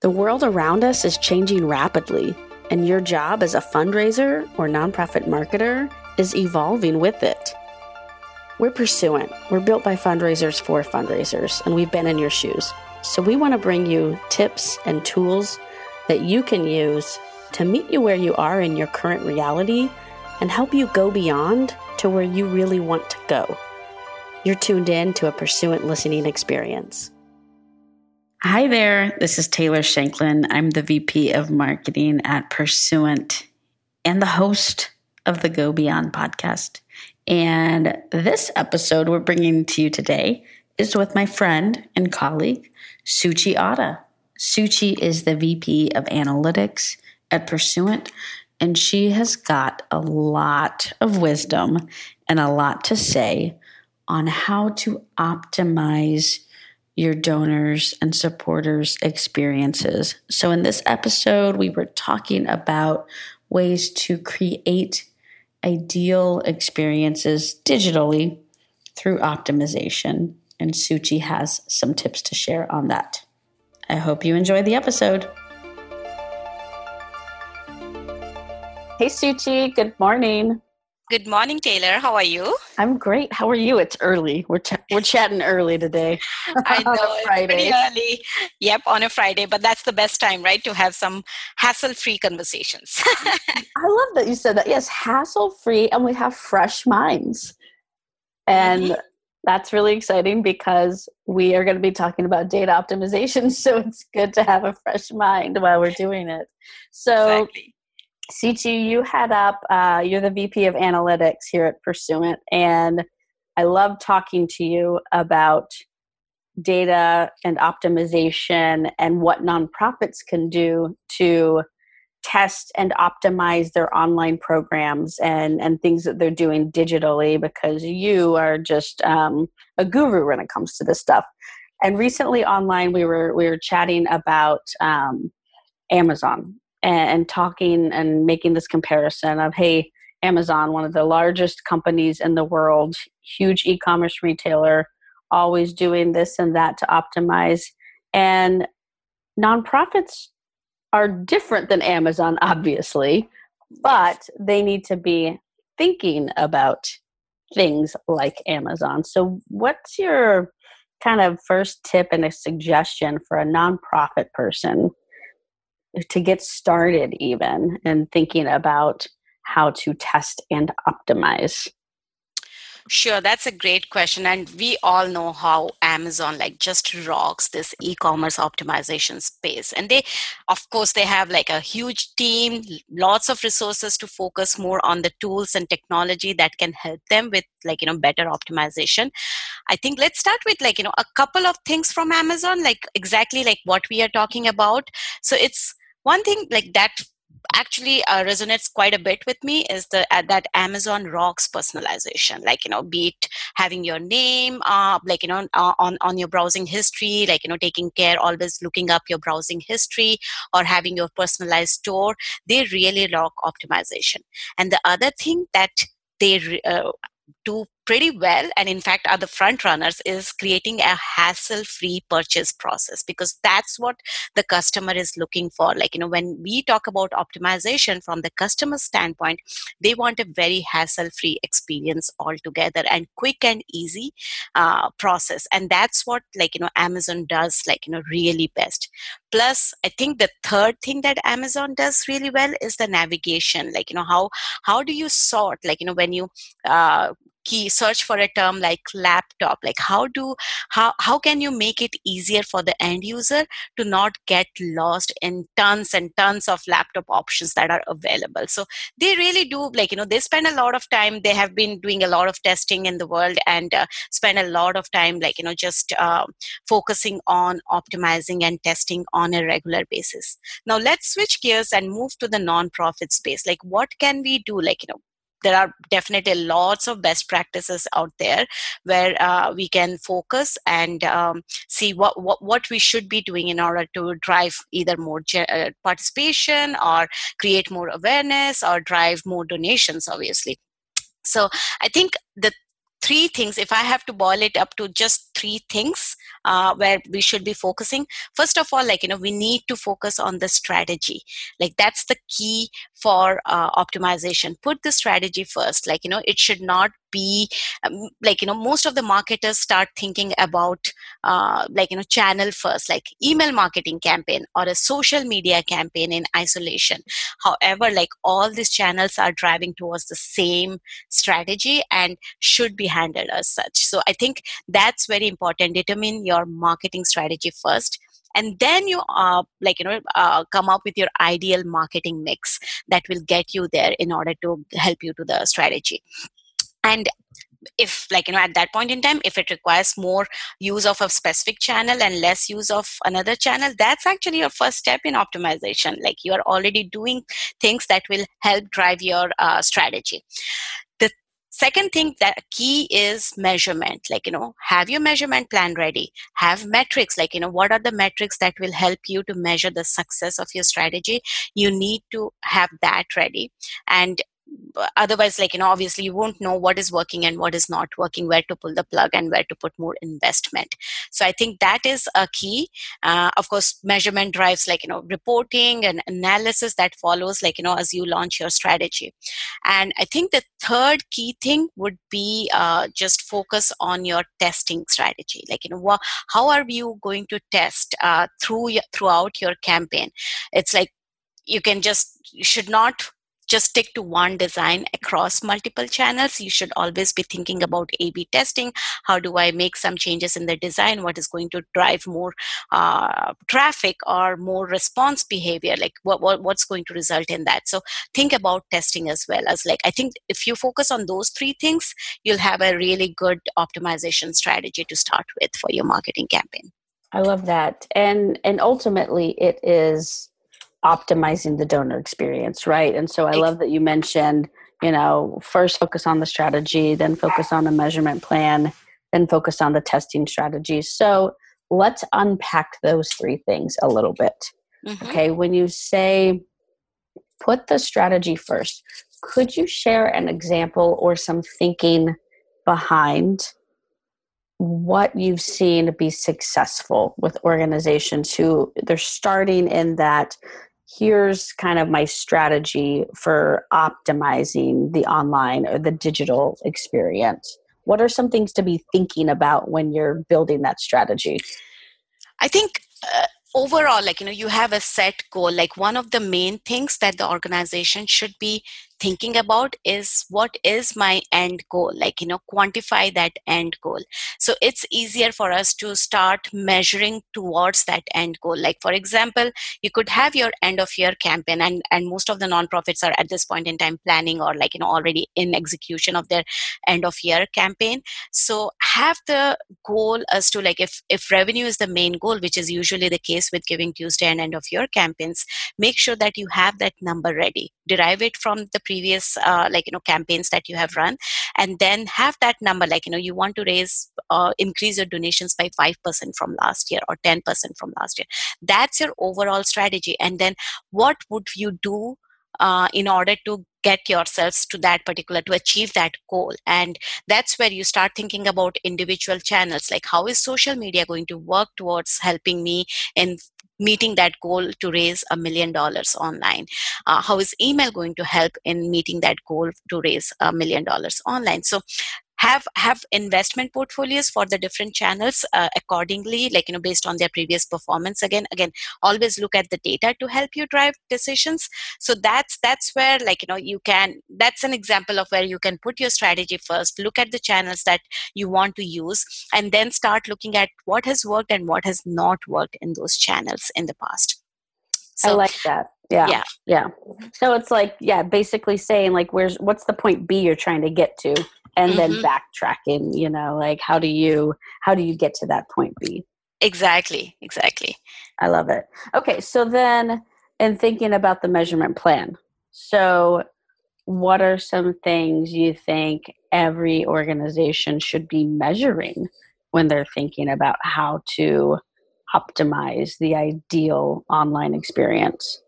The world around us is changing rapidly, and your job as a fundraiser or nonprofit marketer is evolving with it. We're Pursuant. We're built by fundraisers for fundraisers, and we've been in your shoes. So we want to bring you tips and tools that you can use to meet you where you are in your current reality and help you go beyond to where you really want to go. You're tuned in to a Pursuant listening experience. Hi there, this is Taylor Shanklin. I'm the VP of Marketing at Pursuant and the host of the Go Beyond podcast. And this episode we're bringing to you today is with my friend and colleague, Suchi Atta. Suchi is the VP of Analytics at Pursuant, and she has got a lot of wisdom and a lot to say on how to optimize your donors and supporters' experiences. So, in this episode, we were talking about ways to create ideal experiences digitally through optimization. And Suchi has some tips to share on that. I hope you enjoy the episode. Hey, Suchi, good morning. Good morning, Taylor. How are you? I'm great. How are you? It's early. We're ch- we're chatting early today. I know Friday. early. Yep, on a Friday, but that's the best time, right, to have some hassle-free conversations. I love that you said that. Yes, hassle-free, and we have fresh minds, and mm-hmm. that's really exciting because we are going to be talking about data optimization. So it's good to have a fresh mind while we're doing it. So. Exactly Suchi, you head up, uh, you're the VP of Analytics here at Pursuant, and I love talking to you about data and optimization and what nonprofits can do to test and optimize their online programs and, and things that they're doing digitally because you are just um, a guru when it comes to this stuff. And recently online, we were we were chatting about um, Amazon and, talking and making this comparison of hey amazon one of the largest companies in the world huge e-commerce retailer always doing this and that to optimize. And nonprofits are different than amazon obviously but they need to be thinking about things like amazon. So what's your kind of first tip and a suggestion for a nonprofit person to get started even and thinking about how to test and optimize Sure, that's a great question. And we all know how Amazon like just rocks this e-commerce optimization space. And they of course they have like a huge team, lots of resources to focus more on the tools and technology that can help them with like, you know, better optimization. I think let's start with like, you know, a couple of things from Amazon, like exactly like what we are talking about. So it's one thing like that actually uh, resonates quite a bit with me is the uh, that amazon rocks personalization. Like you know be it having your name uh, like you know uh, on on your browsing history like you know taking care always looking up your browsing history or having your personalized store they really rock optimization. And the other thing that they uh, do pretty well and in fact are the front runners is creating a hassle free purchase process because that's what the customer is looking for. Like you know when we talk about optimization from the customer standpoint they want a very hassle free experience altogether and quick and easy uh, process. And that's what like you know amazon does like you know really best. Plus i think the third thing that amazon does really well is the navigation. Like you know how how do you sort like you know when you uh, key search for a term like laptop. Like how do how how can you make it easier for the end user to not get lost in tons and tons of laptop options that are available? So they really do like you know they spend a lot of time they have been doing a lot of testing in the world and uh, spend a lot of time like you know just uh, focusing on optimizing and testing on a regular basis. Now let's switch gears and move to the non-profit space. Like what can we do? Like you know there are definitely lots of best practices out there where uh, we can focus and um, see what, what, what we should be doing in order to drive either more uh, participation or create more awareness or drive more donations obviously. So i think the three things. If i have to boil it up to just three things uh, where we should be focusing first of all like you know we need to focus on the strategy. Like that's the key for uh, optimization. Put the strategy first. Like you know it should not be um, like you know most of the marketers start thinking about uh, like you know channel first like email marketing campaign or a social media campaign in isolation. However like all these channels are driving towards the same strategy and should be handled as such. So i think that's very important. Determine your marketing strategy first and then you uh, like you know uh, come up with your ideal marketing mix that will get you there in order to help you to the strategy and if like you know at that point in time if it requires more use of a specific channel and less use of another channel that's actually your first step in optimization. Like you are already doing things that will help drive your uh, strategy. The second thing that key is measurement. Like you know have your measurement plan ready. Have metrics. Like you know what are the metrics that will help you to measure the success of your strategy? You need to have that ready. And otherwise like you know obviously you won't know what is working and what is not working where to pull the plug and where to put more investment. So i think that is a key. Uh, of course measurement drives like you know reporting and analysis that follows like you know as you launch your strategy. And i think the third key thing would be uh, just focus on your testing strategy. Like you know wh- how are you going to test uh, through throughout your campaign? It's like you can just you should not just stick to one design across multiple channels. You should always be thinking about A B testing. How do I make some changes in the design? What is going to drive more uh, traffic or more response behavior? Like what, what, what's going to result in that? So think about testing as well as like, I think if you focus on those three things, you'll have a really good optimization strategy to start with for your marketing campaign. I love that. And and ultimately it is optimizing the donor experience, right? And so I love that you mentioned, you know, first focus on the strategy, then focus on the measurement plan, then focus on the testing strategy. So let's unpack those three things a little bit. Mm-hmm. Okay, when you say put the strategy first, could you share an example or some thinking behind what you've seen be successful with organizations who they're starting in that here's kind of my strategy for optimizing the online or the digital experience. What are some things to be thinking about when you're building that strategy? I think uh, overall like you know you have a set goal. Like one of the main things that the organization should be thinking about is what is my end goal? Like you know quantify that end goal. So it's easier for us to start measuring towards that end goal. Like for example you could have your end of year campaign and and most of the nonprofits are at this point in time planning or like you know already in execution of their end of year campaign. So have the goal as to like if if revenue is the main goal which is usually the case with giving tuesday and end of year campaigns make sure that you have that number ready. Derive it from the previous uh, like you know campaigns that you have run and then have that number like you know you want to raise uh, increase your donations by 5% from last year or 10% from last year. That's your overall strategy. And then what would you do uh, in order to get yourselves to that particular to achieve that goal. And that's where you start thinking about individual channels like how is social media going to work towards helping me in meeting that goal to raise a million dollars online? Uh, how is email going to help in meeting that goal to raise a million dollars online? So have have investment portfolios for the different channels uh, accordingly like you know based on their previous performance again again always look at the data to help you drive decisions so that's that's where like you know you can that's an example of where you can put your strategy first look at the channels that you want to use and then start looking at what has worked and what has not worked in those channels in the past so, I like that. Yeah. Yeah. Yeah. So it's like, yeah, basically saying like where's what's the point B you're trying to get to? And mm-hmm. then backtracking you know like how do you how do you get to that point b? Exactly exactly. I love it. Okay so then in thinking about the measurement plan so what are some things you think every organization should be measuring when they're thinking about how to optimize the ideal online experience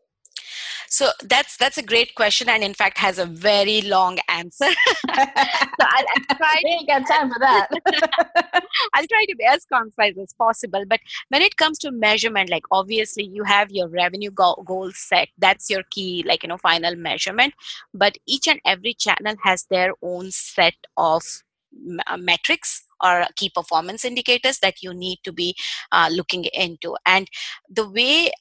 So that's that's a great question, and in fact has a very long answer. so I'll, I'll try. We ain't got time for that. I'll try to be as concise as possible. But when it comes to measurement, like obviously you have your revenue goal, goal set. That's your key, like you know, final measurement. But each and every channel has their own set of uh, metrics or key performance indicators that you need to be uh, looking into and the way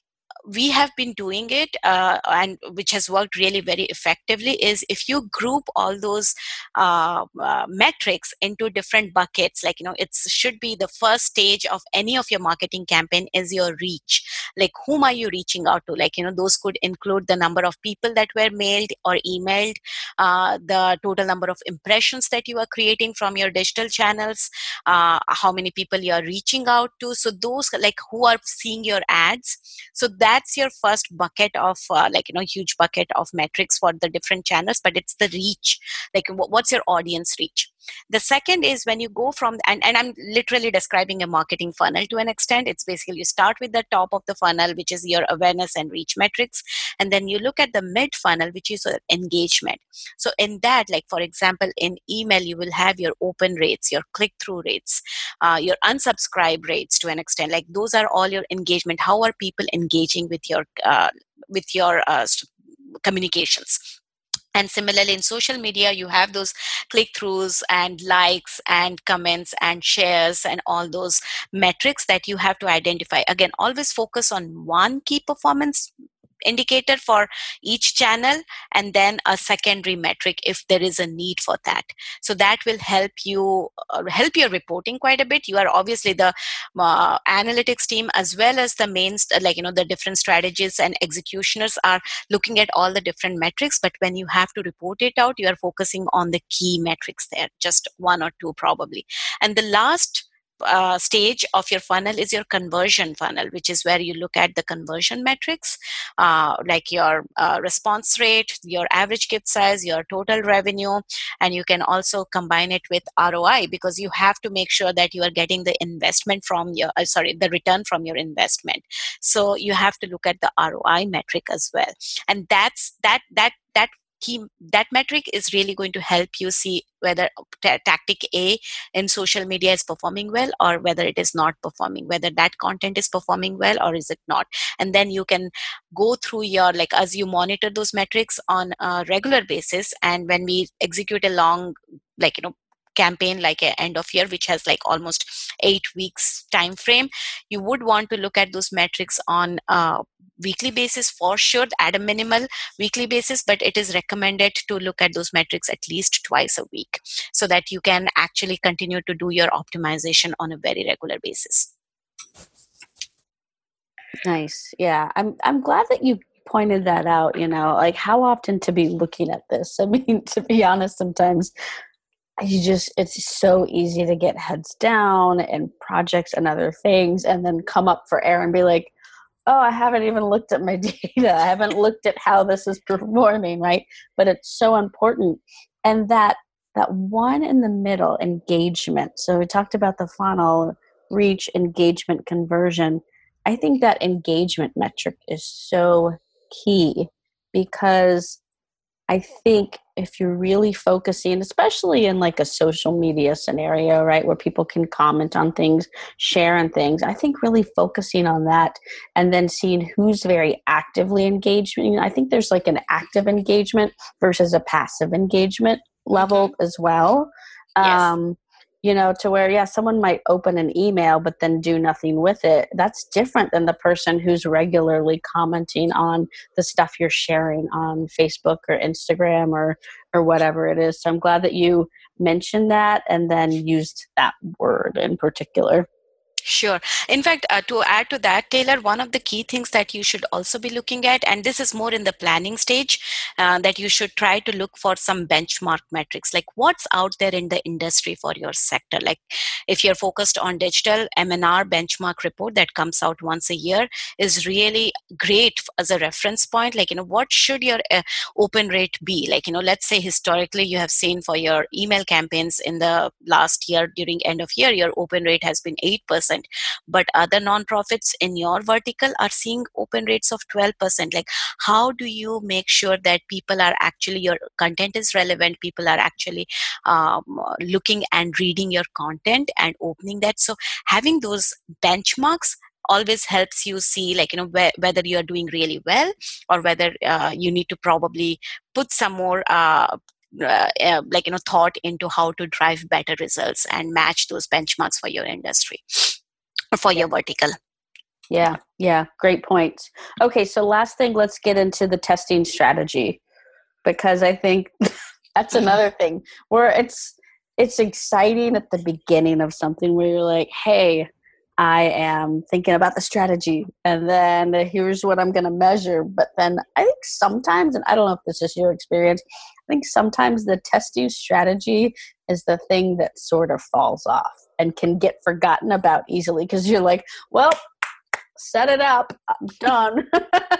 we have been doing it uh, and which has worked really very effectively is if you group all those uh, uh, metrics into different buckets like you know it should be the first stage of any of your marketing campaign is your reach like whom are you reaching out to? Like you know those could include the number of people that were mailed or emailed uh, the total number of impressions that you are creating from your digital channels uh, how many people you are reaching out to. So those like who are seeing your ads. So that's your first bucket of uh, like you know huge bucket of metrics for the different channels but it's the reach. Like what's your audience reach? The second is when you go from and, and i'm literally describing a marketing funnel to an extent. It's basically you start with the top of the funnel which is your awareness and reach metrics. And then you look at the mid funnel which is engagement. So in that like for example in email you will have your open rates your click through rates uh, your unsubscribe rates to an extent. Like those are all your engagement. How are people engaging with your uh, with your uh, communications and similarly in social media you have those click throughs and likes and comments and shares and all those metrics that you have to identify. Again always focus on one key performance indicator for each channel and then a secondary metric if there is a need for that. So that will help you uh, help your reporting quite a bit. You are obviously the uh, analytics team as well as the main like you know the different strategies and executioners are looking at all the different metrics but when you have to report it out you are focusing on the key metrics there just one or two probably. And the last uh, stage of your funnel is your conversion funnel, which is where you look at the conversion metrics uh, like your uh, response rate, your average gift size, your total revenue, and you can also combine it with ROI because you have to make sure that you are getting the investment from your uh, sorry the return from your investment. So you have to look at the ROI metric as well, and that's that that that key that metric is really going to help you see whether t- tactic a in social media is performing well or whether it is not performing whether that content is performing well or is it not. And then you can go through your like as you monitor those metrics on a regular basis and when we execute a long like you know campaign like a end of year which has like almost eight weeks time frame you would want to look at those metrics on a weekly basis for sure at a minimal weekly basis but it is recommended to look at those metrics at least twice a week so that you can actually continue to do your optimization on a very regular basis. Nice. Yeah i'm i'm glad that you pointed that out you know like how often to be looking at this. I mean to be honest sometimes you just it's so easy to get heads down and projects and other things and then come up for air and be like oh i haven't even looked at my data. I haven't looked at how this is performing right? But it's so important. And that that one in the middle engagement so we talked about the funnel reach engagement conversion. I think that engagement metric is so key because I think if you're really focusing, especially in like a social media scenario, right, where people can comment on things, share on things, I think really focusing on that and then seeing who's very actively engaging. I think there's like an active engagement versus a passive engagement level as well. Yes. Um, you know, to where, yeah, someone might open an email but then do nothing with it. That's different than the person who's regularly commenting on the stuff you're sharing on Facebook or Instagram or, or whatever it is. So I'm glad that you mentioned that and then used that word in particular. Sure. In fact, uh, to add to that, Taylor, one of the key things that you should also be looking at, and this is more in the planning stage, uh, that you should try to look for some benchmark metrics, like what's out there in the industry for your sector. Like if you're focused on digital, M+R benchmark report that comes out once a year is really great as a reference point. Like, you know, what should your uh, open rate be? Like, you know, let's say historically you have seen for your email campaigns in the last year during end of year, your open rate has been 8% 10% but other nonprofits in your vertical are seeing open rates of 12% like how do you make sure that people are actually your content is relevant people are actually um, looking and reading your content and opening that? So having those benchmarks always helps you see like you know wh- whether you are doing really well or whether uh, you need to probably put some more uh, uh, uh, like you know thought into how to drive better results and match those benchmarks for your industry for your vertical. Yeah yeah great point. Okay so last thing let's get into the testing strategy because i think that's another thing where it's it's exciting at the beginning of something where you're like hey I am thinking about the strategy and then here's what I'm going to measure. But then I think sometimes, and I don't know if this is your experience, I think sometimes the testing strategy is the thing that sort of falls off and can get forgotten about easily because you're like, well, set it up, I'm done.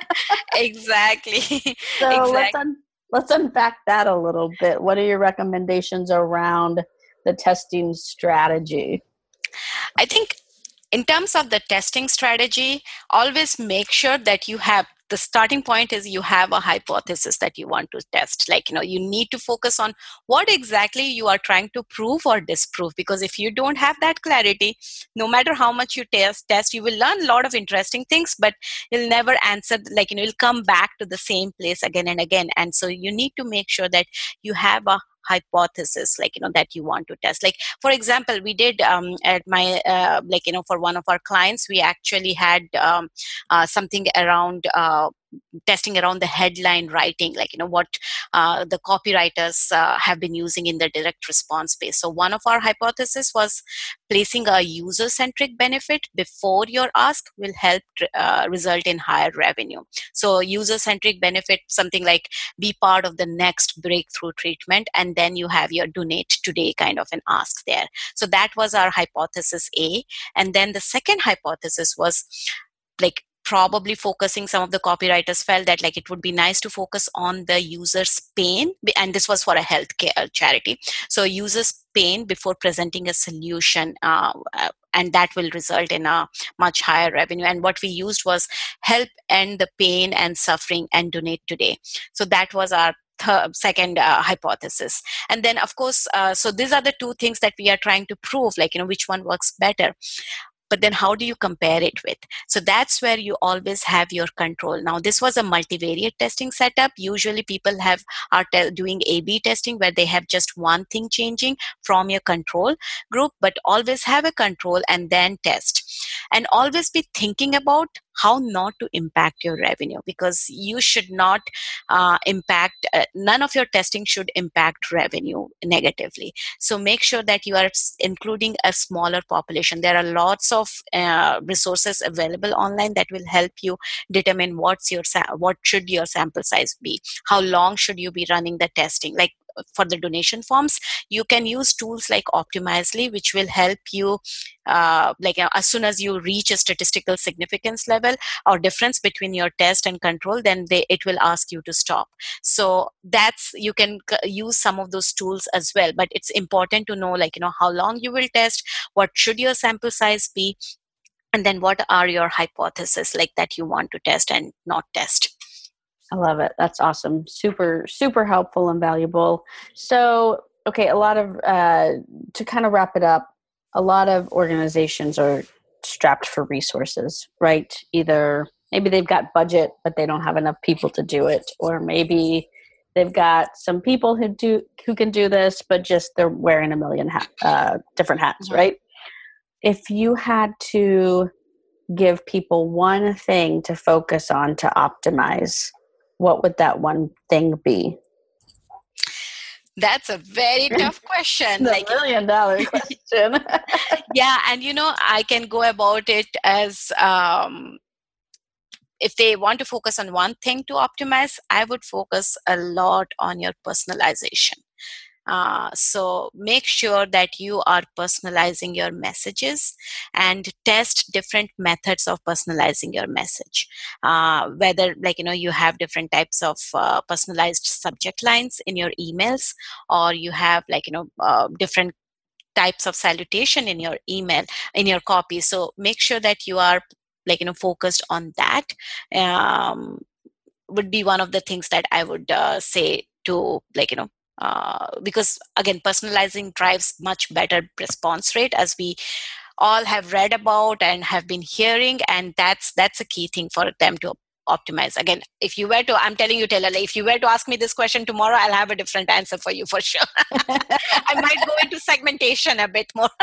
exactly. So exactly. let's, un- let's unpack that a little bit. What are your recommendations around the testing strategy? I think in terms of the testing strategy, always make sure that you have the starting point is you have a hypothesis that you want to test. Like you know you need to focus on what exactly you are trying to prove or disprove because if you don't have that clarity no matter how much you test test you will learn a lot of interesting things but you'll never answer like you know you'll come back to the same place again and again. And so you need to make sure that you have a hypothesis like you know that you want to test. Like for example we did um, at my uh, like you know for one of our clients we actually had um, uh, something around uh, testing around the headline writing like you know what uh, the copywriters uh, have been using in the direct response space. So one of our hypothesis was placing a user centric benefit before your ask will help uh, result in higher revenue. So user centric benefit something like be part of the next breakthrough treatment and then you have your donate today kind of an ask there. So that was our hypothesis a. And then the second hypothesis was like probably focusing some of the copywriters felt that like it would be nice to focus on the user's pain and this was for a healthcare charity. So users pain before presenting a solution uh, uh, and that will result in a much higher revenue. And what we used was help end the pain and suffering and donate today. So that was our Third, second uh, hypothesis. And then of course uh, so these are the two things that we are trying to prove like you know which one works better but then how do you compare it with? So that's where you always have your control. Now this was a multivariate testing setup. Usually people have are te- doing a b testing where they have just one thing changing from your control group but always have a control and then test and always be thinking about how not to impact your revenue because you should not uh, impact uh, none of your testing should impact revenue negatively. So make sure that you are including a smaller population. There are lots of uh, resources available online that will help you determine what's your sa- what should your sample size be? How long should you be running the testing? Like for the donation forms you can use tools like optimizely which will help you uh, like you as soon as you reach a statistical significance level or difference between your test and control then they, it will ask you to stop. So that's you can use some of those tools as well but it's important to know like you know how long you will test what should your sample size be and then what are your hypotheses like that you want to test and not test I love it. That's awesome. Super, super helpful and valuable. So, okay, a lot of, uh, to kind of wrap it up, a lot of organizations are strapped for resources, right? Either maybe they've got budget, but they don't have enough people to do it, or maybe they've got some people who do who can do this, but just they're wearing a million hat, uh, different hats, mm-hmm. right? If you had to give people one thing to focus on to optimize what would that one thing be? That's a very tough question. the like million dollar question. yeah, and you know, I can go about it as um, if they want to focus on one thing to optimize, I would focus a lot on your personalization. Uh, so make sure that you are personalizing your messages and test different methods of personalizing your message. Uh, whether like you know you have different types of uh, personalized subject lines in your emails, or you have like you know uh, different types of salutation in your email in your copy so make sure that you are like you know focused on that um, would be one of the things that i would uh, say to like you know uh, because again personalizing drives much better response rate as we all have read about and have been hearing and that's that's a key thing for them to optimize. Again if you were to i'm telling you taylor if you were to ask me this question tomorrow i'll have a different answer for you for sure. I might go into segmentation a bit more.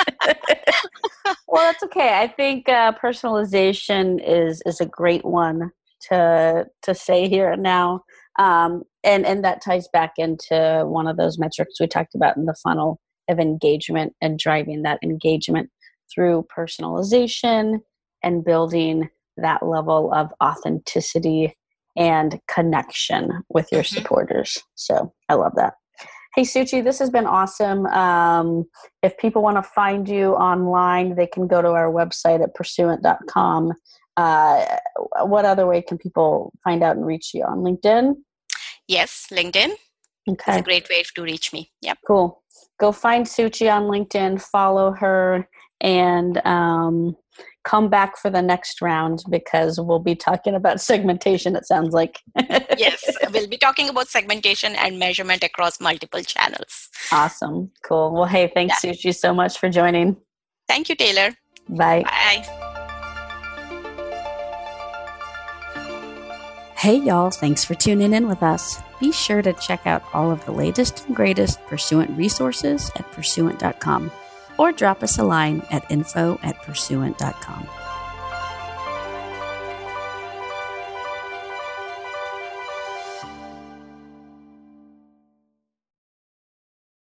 Well that's okay. I think uh, personalization is is a great one to to say here now. Um, and and that ties back into one of those metrics we talked about in the funnel of engagement and driving that engagement through personalization and building that level of authenticity and connection with your mm-hmm. supporters. So I love that. Hey, Suchi, this has been awesome. Um, if people want to find you online, they can go to our website at pursuant.com. Uh, what other way can people find out and reach you on LinkedIn? Yes, LinkedIn. Okay. It's a great way to reach me. Yep. Cool. Go find Suchi on LinkedIn, follow her, and um, come back for the next round because we'll be talking about segmentation, it sounds like. yes, we'll be talking about segmentation and measurement across multiple channels. Awesome. Cool. Well, hey, thanks, yeah. Suchi, so much for joining. Thank you, Taylor. Bye. Bye. Hey, y'all, thanks for tuning in with us. Be sure to check out all of the latest and greatest Pursuant resources at pursuant.com or drop us a line at info at pursuant.com.